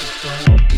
Yo.